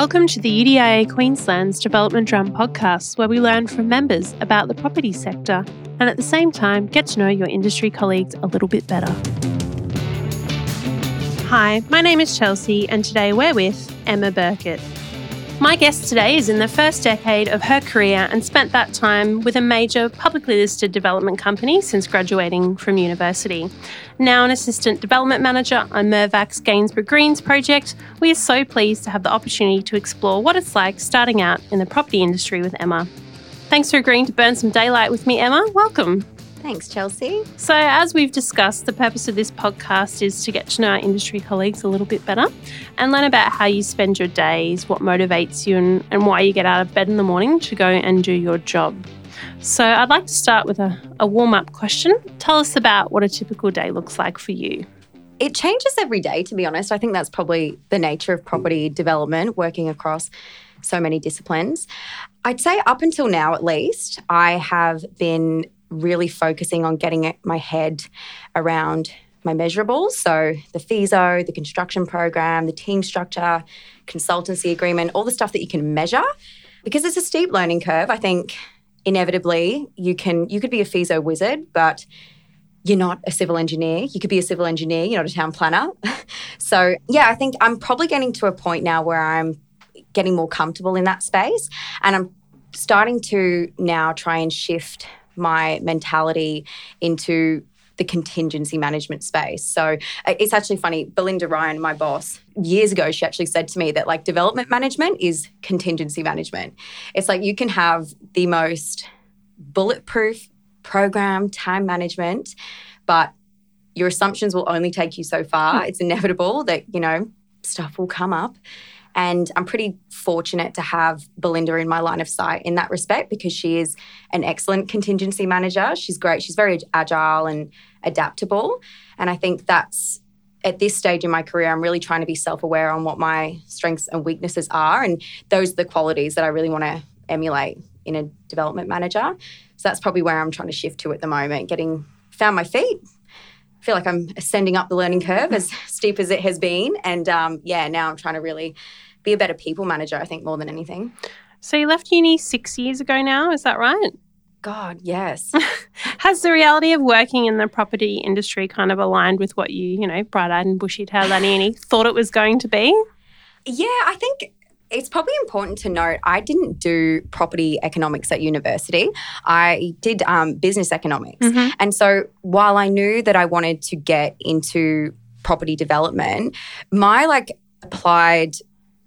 Welcome to the UDIA Queensland's Development Drum podcast, where we learn from members about the property sector and at the same time get to know your industry colleagues a little bit better. Hi, my name is Chelsea, and today we're with Emma Birkett. My guest today is in the first decade of her career and spent that time with a major publicly listed development company since graduating from university. Now an assistant development manager on Mirvac's Gainsborough Greens project, we are so pleased to have the opportunity to explore what it's like starting out in the property industry with Emma. Thanks for agreeing to burn some daylight with me, Emma. Welcome. Thanks, Chelsea. So, as we've discussed, the purpose of this podcast is to get to know our industry colleagues a little bit better and learn about how you spend your days, what motivates you, and, and why you get out of bed in the morning to go and do your job. So, I'd like to start with a, a warm up question. Tell us about what a typical day looks like for you. It changes every day, to be honest. I think that's probably the nature of property development, working across so many disciplines. I'd say up until now, at least, I have been really focusing on getting my head around my measurables. So the FISO, the construction program, the team structure, consultancy agreement, all the stuff that you can measure. Because it's a steep learning curve, I think inevitably you can you could be a FISO wizard, but you're not a civil engineer. You could be a civil engineer, you're not a town planner. so yeah, I think I'm probably getting to a point now where I'm getting more comfortable in that space. And I'm starting to now try and shift my mentality into the contingency management space. So uh, it's actually funny. Belinda Ryan, my boss, years ago, she actually said to me that like development management is contingency management. It's like you can have the most bulletproof program, time management, but your assumptions will only take you so far. It's inevitable that, you know, stuff will come up. And I'm pretty fortunate to have Belinda in my line of sight in that respect because she is an excellent contingency manager. She's great. She's very agile and adaptable. And I think that's at this stage in my career, I'm really trying to be self aware on what my strengths and weaknesses are. And those are the qualities that I really want to emulate in a development manager. So that's probably where I'm trying to shift to at the moment, getting found my feet, I feel like I'm ascending up the learning curve as steep as it has been. And um, yeah, now I'm trying to really be a better people manager, I think, more than anything. So you left uni six years ago now, is that right? God, yes. Has the reality of working in the property industry kind of aligned with what you, you know, bright eyed and bushy tailed Annie thought it was going to be? Yeah, I think it's probably important to note I didn't do property economics at university. I did um, business economics. Mm-hmm. And so while I knew that I wanted to get into property development, my like applied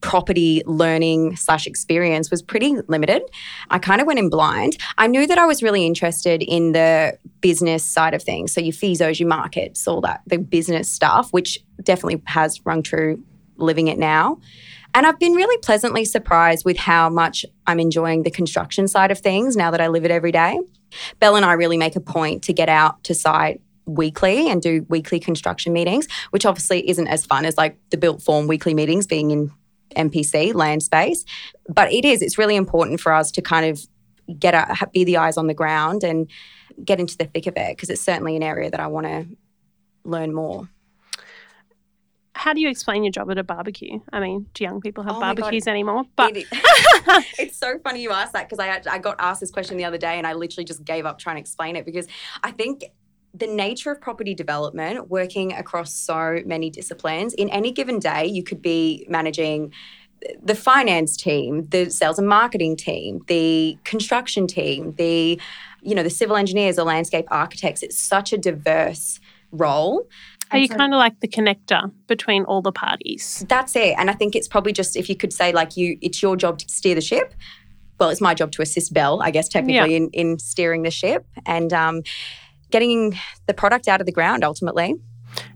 property learning slash experience was pretty limited. I kind of went in blind. I knew that I was really interested in the business side of things. So your FISOs, your markets, all that, the business stuff, which definitely has rung true living it now. And I've been really pleasantly surprised with how much I'm enjoying the construction side of things now that I live it every day. Belle and I really make a point to get out to site weekly and do weekly construction meetings, which obviously isn't as fun as like the built form weekly meetings being in MPC, land space. But it is, it's really important for us to kind of get a, be the eyes on the ground and get into the thick of it because it's certainly an area that I want to learn more how do you explain your job at a barbecue? I mean, do young people have oh barbecues anymore? But it it's so funny you asked that because I I got asked this question the other day and I literally just gave up trying to explain it because I think the nature of property development, working across so many disciplines, in any given day, you could be managing the finance team, the sales and marketing team, the construction team, the you know the civil engineers, the landscape architects. It's such a diverse role. Are you kind of like the connector between all the parties? That's it. And I think it's probably just if you could say like you, it's your job to steer the ship. Well, it's my job to assist Bell, I guess, technically yeah. in, in steering the ship and um, getting the product out of the ground ultimately.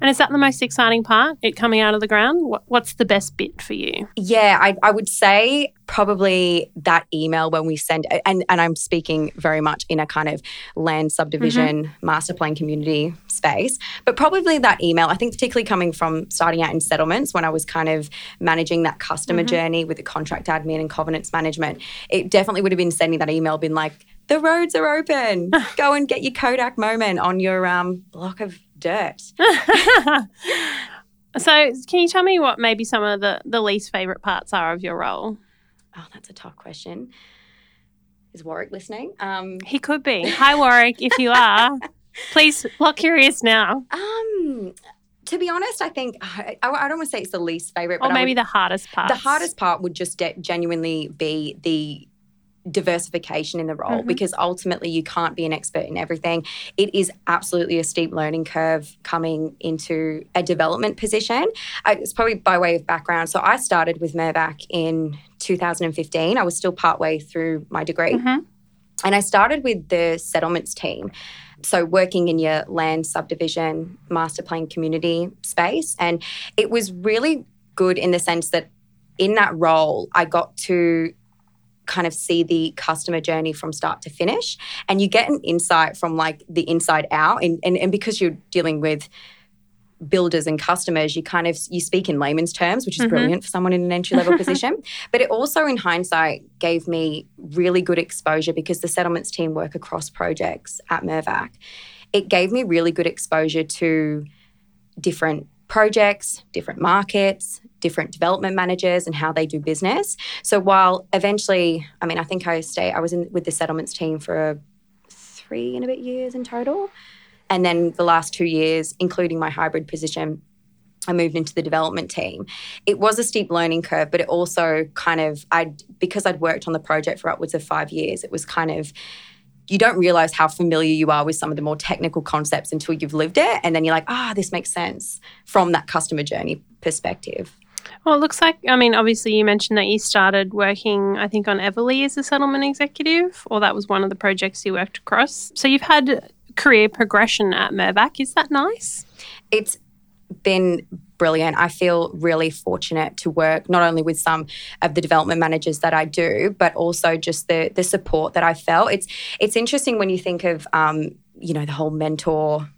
And is that the most exciting part, it coming out of the ground? what's the best bit for you? Yeah, I, I would say probably that email when we send, and, and I'm speaking very much in a kind of land subdivision, mm-hmm. master plan community space, but probably that email, I think particularly coming from starting out in settlements when I was kind of managing that customer mm-hmm. journey with the contract admin and covenants management, it definitely would have been sending that email, been like, the roads are open. Go and get your Kodak moment on your um, block of dirt. So, can you tell me what maybe some of the, the least favourite parts are of your role? Oh, that's a tough question. Is Warwick listening? Um, He could be. Hi, Warwick, if you are. Please lock your ears now. um, to be honest, I think I, I don't want to say it's the least favorite, Or but maybe would- the hardest part. the hardest part would just de- genuinely be the diversification in the role Mhm. because ultimately you can't be an expert in everything. It is absolutely a steep learning curve coming into a development position. I, it's probably by way of background. So I started with Mirvac in 2015. I was still partway through my degree. Mhm. And I started with the settlements team. So, working in your land subdivision, master plan community space. And it was really good in the sense that in that role, I got to kind of see the customer journey from start to finish. And you get an insight from like the inside out. And, and, and because you're dealing with builders and customers you kind of you speak in layman's terms which is Mhm. brilliant for someone in an entry level position but it also in hindsight gave me really good exposure because the settlements team work across projects at Mirvac it gave me really good exposure to different projects different markets different development managers and how they do business so while eventually i mean i think i stay i was in with the settlements team for three and a bit years in total and then the last two years, including my hybrid position, I moved into the development team. It was a steep learning curve, but it also kind of I because I'd worked on the project for upwards of five years. It was kind of you don't realize how familiar you are with some of the more technical concepts until you've lived it, and then you're like, ah, this makes sense from that customer journey perspective. Well, it looks like, I mean, obviously, you mentioned that you started working, I think, on Everleigh as a settlement executive, or that was one of the projects you worked across. So you've had career progression at Mirvac. Is that nice? it's been brilliant. I feel really fortunate to work not only with some of the development managers that I do, but also just the the support that I felt. It's it's interesting when you think of um, you know the whole mentor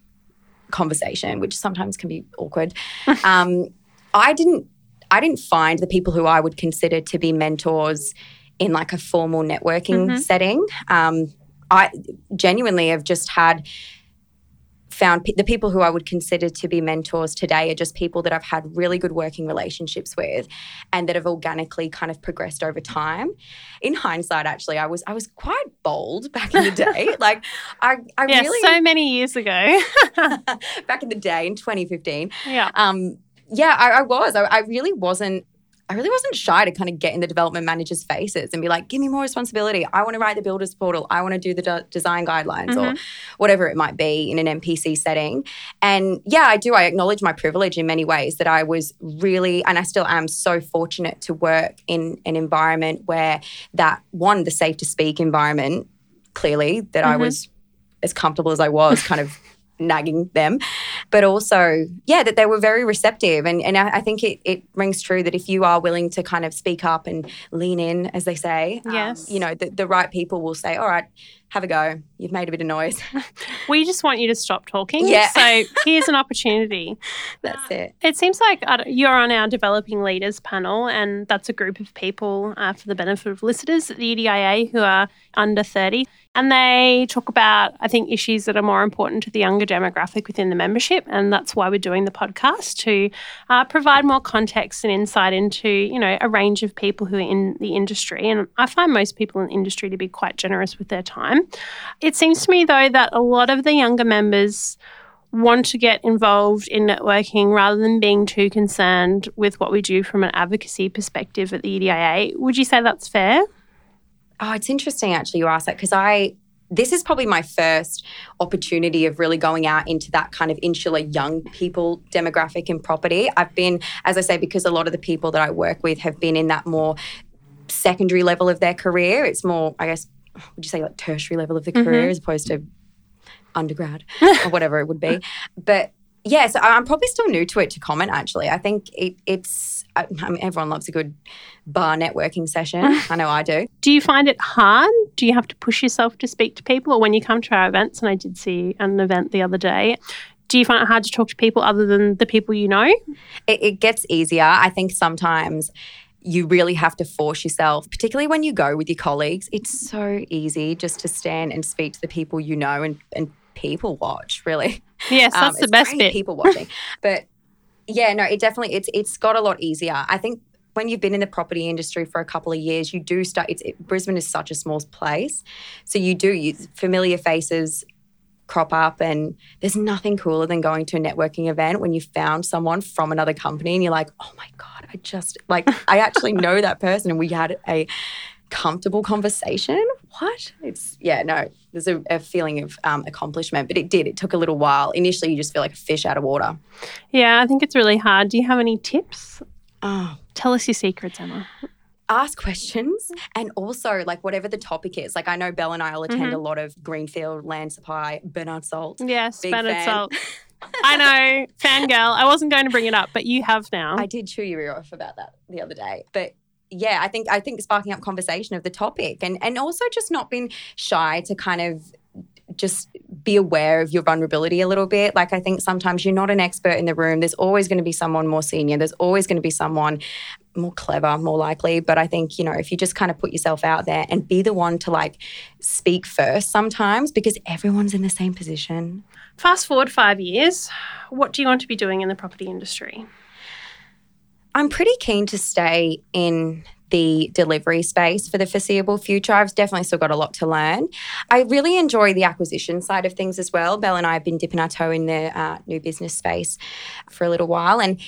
conversation, which sometimes can be awkward. um, I didn't I didn't find the people who I would consider to be mentors in like a formal networking Mhm. setting. Um, I genuinely have just had found pe- the people who I would consider to be mentors today are just people that I've had really good working relationships with and that have organically kind of progressed over time. In hindsight, actually, I was I was quite bold back in the day. like I I Yeah, really so many years ago. back in the day in 2015. yeah. Um, yeah, I, I was. I, I really wasn't. I really wasn't shy to kind of get in the development managers' faces and be like, "Give me more responsibility. I want to write the builders portal. I want to do the de- design guidelines or whatever it might be in an MPC setting." And yeah, I do. I acknowledge my privilege in many ways that I was really, and I still am, so fortunate to work in an environment where that one, the safe to speak environment, clearly that I Mhm. was as comfortable as I was, kind of nagging them, but also, yeah, that they were very receptive. And, and I, I think it, it rings true that if you are willing to kind of speak up and lean in, as they say, um, Yes. you know, the, the right people will say, all right, have a go. You've made a bit of noise. We just want you to stop talking. Yeah. So here's an opportunity. That's it. It seems like you're on our developing leaders panel, and that's a group of people uh, for the benefit of listeners at the UDIA who are under 30. And they talk about, I think, issues that are more important to the younger demographic within the membership. And that's why we're doing the podcast to uh, provide more context and insight into, you know, a range of people who are in the industry. And I find most people in the industry to be quite generous with their time. It seems to me, though, that a lot of the younger members want to get involved in networking rather than being too concerned with what we do from an advocacy perspective at the UDIA. Would you say that's fair? Oh, it's interesting actually you ask that because I this is probably my first opportunity of really going out into that kind of insular young people demographic in property. I've been, as I say, because a lot of the people that I work with have been in that more secondary level of their career. It's more, I guess, would you say like tertiary level of the mm-hmm. career as opposed to undergrad or whatever it would be. But yeah, so I'm probably still new to it to comment. Actually, I think it, it's. I I mean, everyone loves a good bar networking session. I know I do. Do you find it hard? Do you have to push yourself to speak to people? Or when you come to our events, and I did see an event the other day, do you find it hard to talk to people other than the people you know? it, it gets easier. I think sometimes you really have to force yourself, particularly when you go with your colleagues. It's so easy just to stand and speak to the people you know and, and people watch, really. Yes, Um, that's the best bit. People watching. but Yeah, no, it definitely it's it's got a lot easier. I think when you've been in the property industry for a couple of years, you do start. It's it, Brisbane is such a small place, so you do you familiar faces crop up and there's nothing cooler than going to a networking event when you found someone from another company and you're like oh my god i just like i actually know that person and we had a comfortable conversation. What? It's yeah no there's a, a feeling of um, accomplishment but it did. It took a little while. Initially you just feel like a fish out of water. Yeah i think it's really hard. Do you have any tips? Oh. Tell us your secrets emma ask questions and also like whatever the topic is like i know belle and i will attend Mm-hmm. a lot of greenfield land supply bernard salt yes Bernard fan. salt i know fangirl i wasn't going to bring it up but you have now I did chew your ear off about that the other day. But yeah, I think I think sparking up conversation of the topic and and also just not being shy to kind of just be aware of your vulnerability a little bit. Like I think sometimes you're not an expert in the room. There's always going to be someone more senior. There's always going to be someone more clever, more likely. But I think, you know, if you just kind of put yourself out there and be the one to like speak first sometimes because everyone's in the same position. fast forward five years what do you want to be doing in the property industry I'm pretty keen to stay in the delivery space for the foreseeable future. I've definitely still got a lot to learn. I really enjoy the acquisition side of things as well. Belle and I have been dipping our toe in the uh, new business space for a little while. And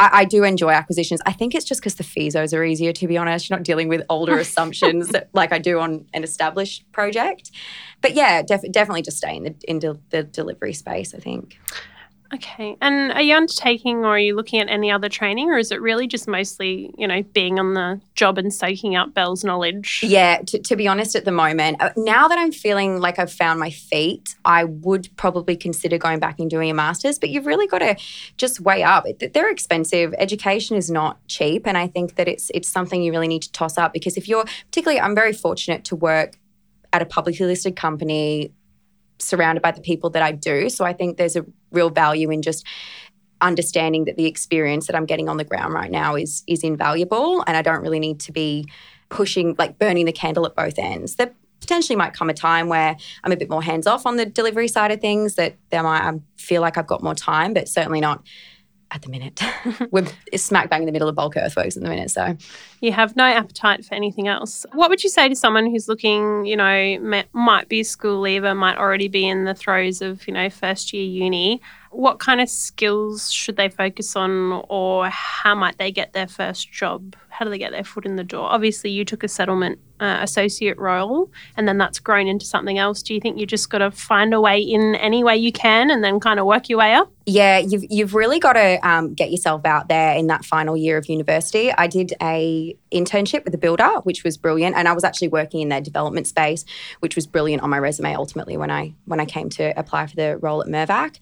I, I do enjoy acquisitions. I think it's just because the FISOs are easier, to be honest. You're not dealing with older assumptions that, like I do on an established project. But yeah, def- definitely just stay in the, in de- the delivery space, I think. Okay. And are you undertaking or are you looking at any other training or is it really just mostly, you know, being on the job and soaking up Bell's knowledge? Yeah, to, to be honest, at the moment, uh, now that I'm feeling like I've found my feet, I would probably consider going back and doing a master's. But you've really got to just weigh up. They're expensive. Education is not cheap, and I think that it's it's something you really need to toss up because if you're particularly, I'm very fortunate to work at a publicly listed company surrounded by the people that I do. So I think there's a real value in just understanding that the experience that I'm getting on the ground right now is is invaluable and I don't really need to be pushing like burning the candle at both ends. There potentially might come a time where I'm a bit more hands off on the delivery side of things that there might I feel like I've got more time but certainly not at the minute. We're smack bang in the middle of bulk earthworks at the minute so You have no appetite for anything else. What would you say to someone who's looking, you know, might be a school leaver, might already be in the throes of, you know, first year uni? What kind of skills should they focus on or how might they get their first job? How do they get their foot in the door? Obviously, you took a settlement uh, associate role and then that's grown into something else. Do you think you just got to find a way in any way you can and then kind of work your way up? Yeah, you've you've really got to um, get yourself out there in that final year of university. I did a internship with a builder, which was brilliant, and I was actually working in their development space, which was brilliant on my resume. Ultimately, when I when I came to apply for the role at Mirvac.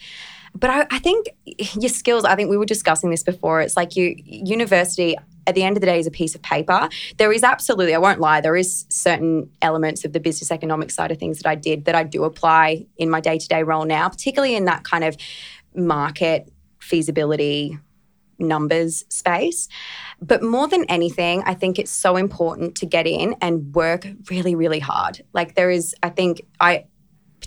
But I, I think your skills. I think we were discussing this before. It's like you university. At the end of the day, is a piece of paper. There is absolutely, I won't lie, there is certain elements of the business economic side of things that I did that I do apply in my day to day role now, particularly in that kind of market feasibility numbers space. But more than anything, I think it's so important to get in and work really, really hard. Like there is, I think I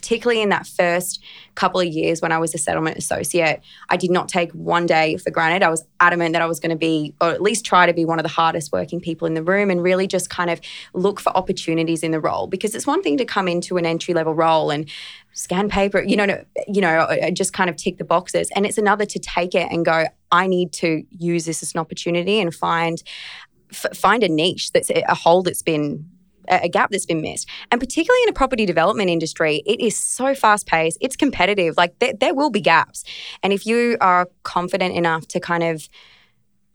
particularly in that first couple of years when I was a settlement associate, I did not take one day for granted. I was adamant that I was going to be, or at least try to be, one of the hardest working people in the room and really just kind of look for opportunities in the role because it's one thing to come into an entry level role and scan paper, you know, you know, uh, just kind of tick the boxes, and it's another to take it and go, I need to use this as an opportunity and find f- find a niche that's a hole that's been a gap that's been missed. And particularly in a property development industry, it is so fast paced, it's competitive. Like there, there will be gaps. And if you are confident enough to kind of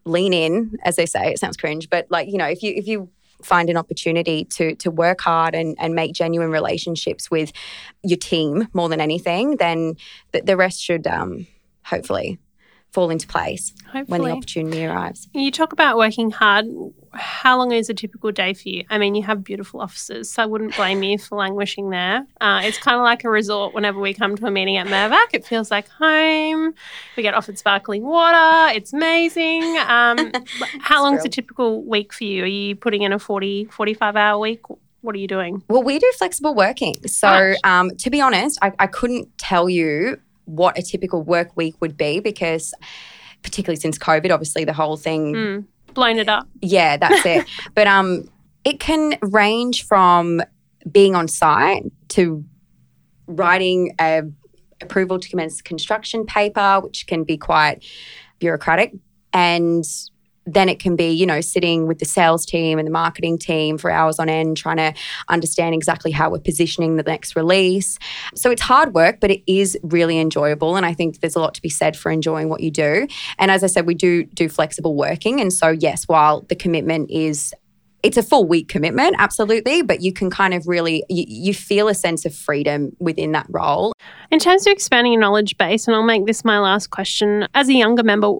lean in, as they say, it sounds cringe, but like, you know, if you if you find an opportunity to to work hard and, and make genuine relationships with your team more than anything, then the, the rest should um, hopefully fall into place when the opportunity arrives. You talk about working hard. How long is a typical day for you? I mean, you have beautiful offices, so I wouldn't blame you for languishing there. Uh, it's kind of like a resort whenever we come to a meeting at Mirvac. It feels like home. We get offered sparkling water. It's amazing. Um, how long's a typical week for you? Are you putting in a 40, 45 hour week? What are you doing? Well, we do flexible working. So, um, to be honest, I, I couldn't tell you what a typical work week would be because particularly since COVID, obviously the whole thing Mm. Blown it up. yeah, that's it. but um, it can range from being on site to writing a approval to commence construction paper, which can be quite bureaucratic, and then it can be, you know, sitting with the sales team and the marketing team for hours on end, trying to understand exactly how we're positioning the next release. So it's hard work, but it is really enjoyable. And I think there's a lot to be said for enjoying what you do. And as I said, we do do flexible working. And so, yes, while the commitment is it's a full week commitment, absolutely, but you can kind of really you, you feel a sense of freedom within that role. In terms of expanding your knowledge base, and I'll make this my last question, as a younger member,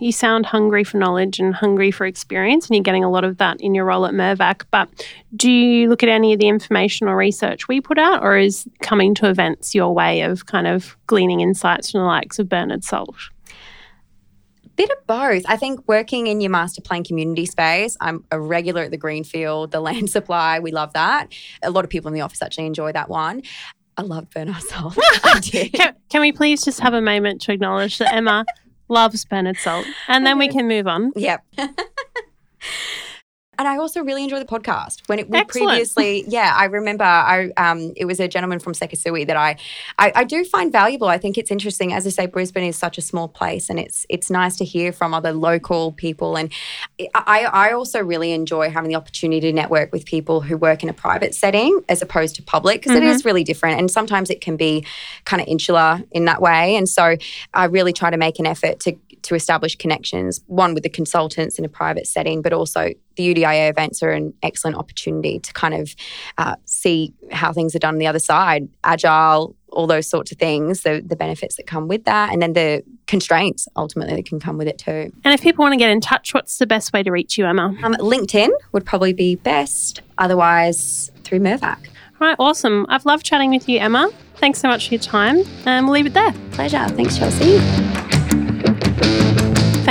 you sound hungry for knowledge and hungry for experience, and you're getting a lot of that in your role at Mirvac. But do you look at any of the information or research we put out, or is coming to events your way of kind of gleaning insights from the likes of Bernard Salt? Bit of both. I think working in your master plan community space, I'm a regular at the Greenfield, the land supply. We love that. A lot of people in the office actually enjoy that one. I love Bernard Salt. Can, can we please just have a moment to acknowledge that Emma loves Bernard Salt, and then we can move on. Yep. And I also really enjoy the podcast. When it Excellent. previously, yeah, I remember I um it was a gentleman from Sekisui that I, I I do find valuable. I think it's interesting. As I say, Brisbane is such a small place, and it's it's nice to hear from other local people. And I I also really enjoy having the opportunity to network with people who work in a private setting as opposed to public because Mm-hmm. is really different. And sometimes it can be kind of insular in that way. And so I really try to make an effort to to establish connections, one with the consultants in a private setting, but also the UDIA events are an excellent opportunity to kind of uh, see how things are done on the other side, agile, all those sorts of things, the, the benefits that come with that, and then the constraints ultimately that can come with it too. And if people want to get in touch, what's the best way to reach you, Emma? Um, LinkedIn would probably be best, otherwise through Mirvac. All right, awesome. I've loved chatting with you, Emma. Thanks so much for your time, and we'll leave it there. Pleasure. Thanks, Chelsea.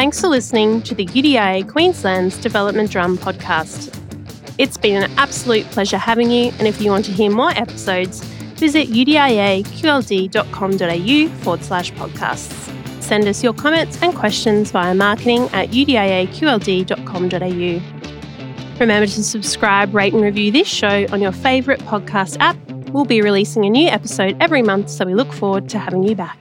Thanks for listening to the UDIA Queensland's Development Drum podcast. It's been an absolute pleasure having you, and if you want to hear more episodes, visit udiaqld.com.au forward slash podcasts. Send us your comments and questions via marketing at udiaqld.com.au. Remember to subscribe, rate, and review this show on your favourite podcast app. We'll be releasing a new episode every month, so we look forward to having you back.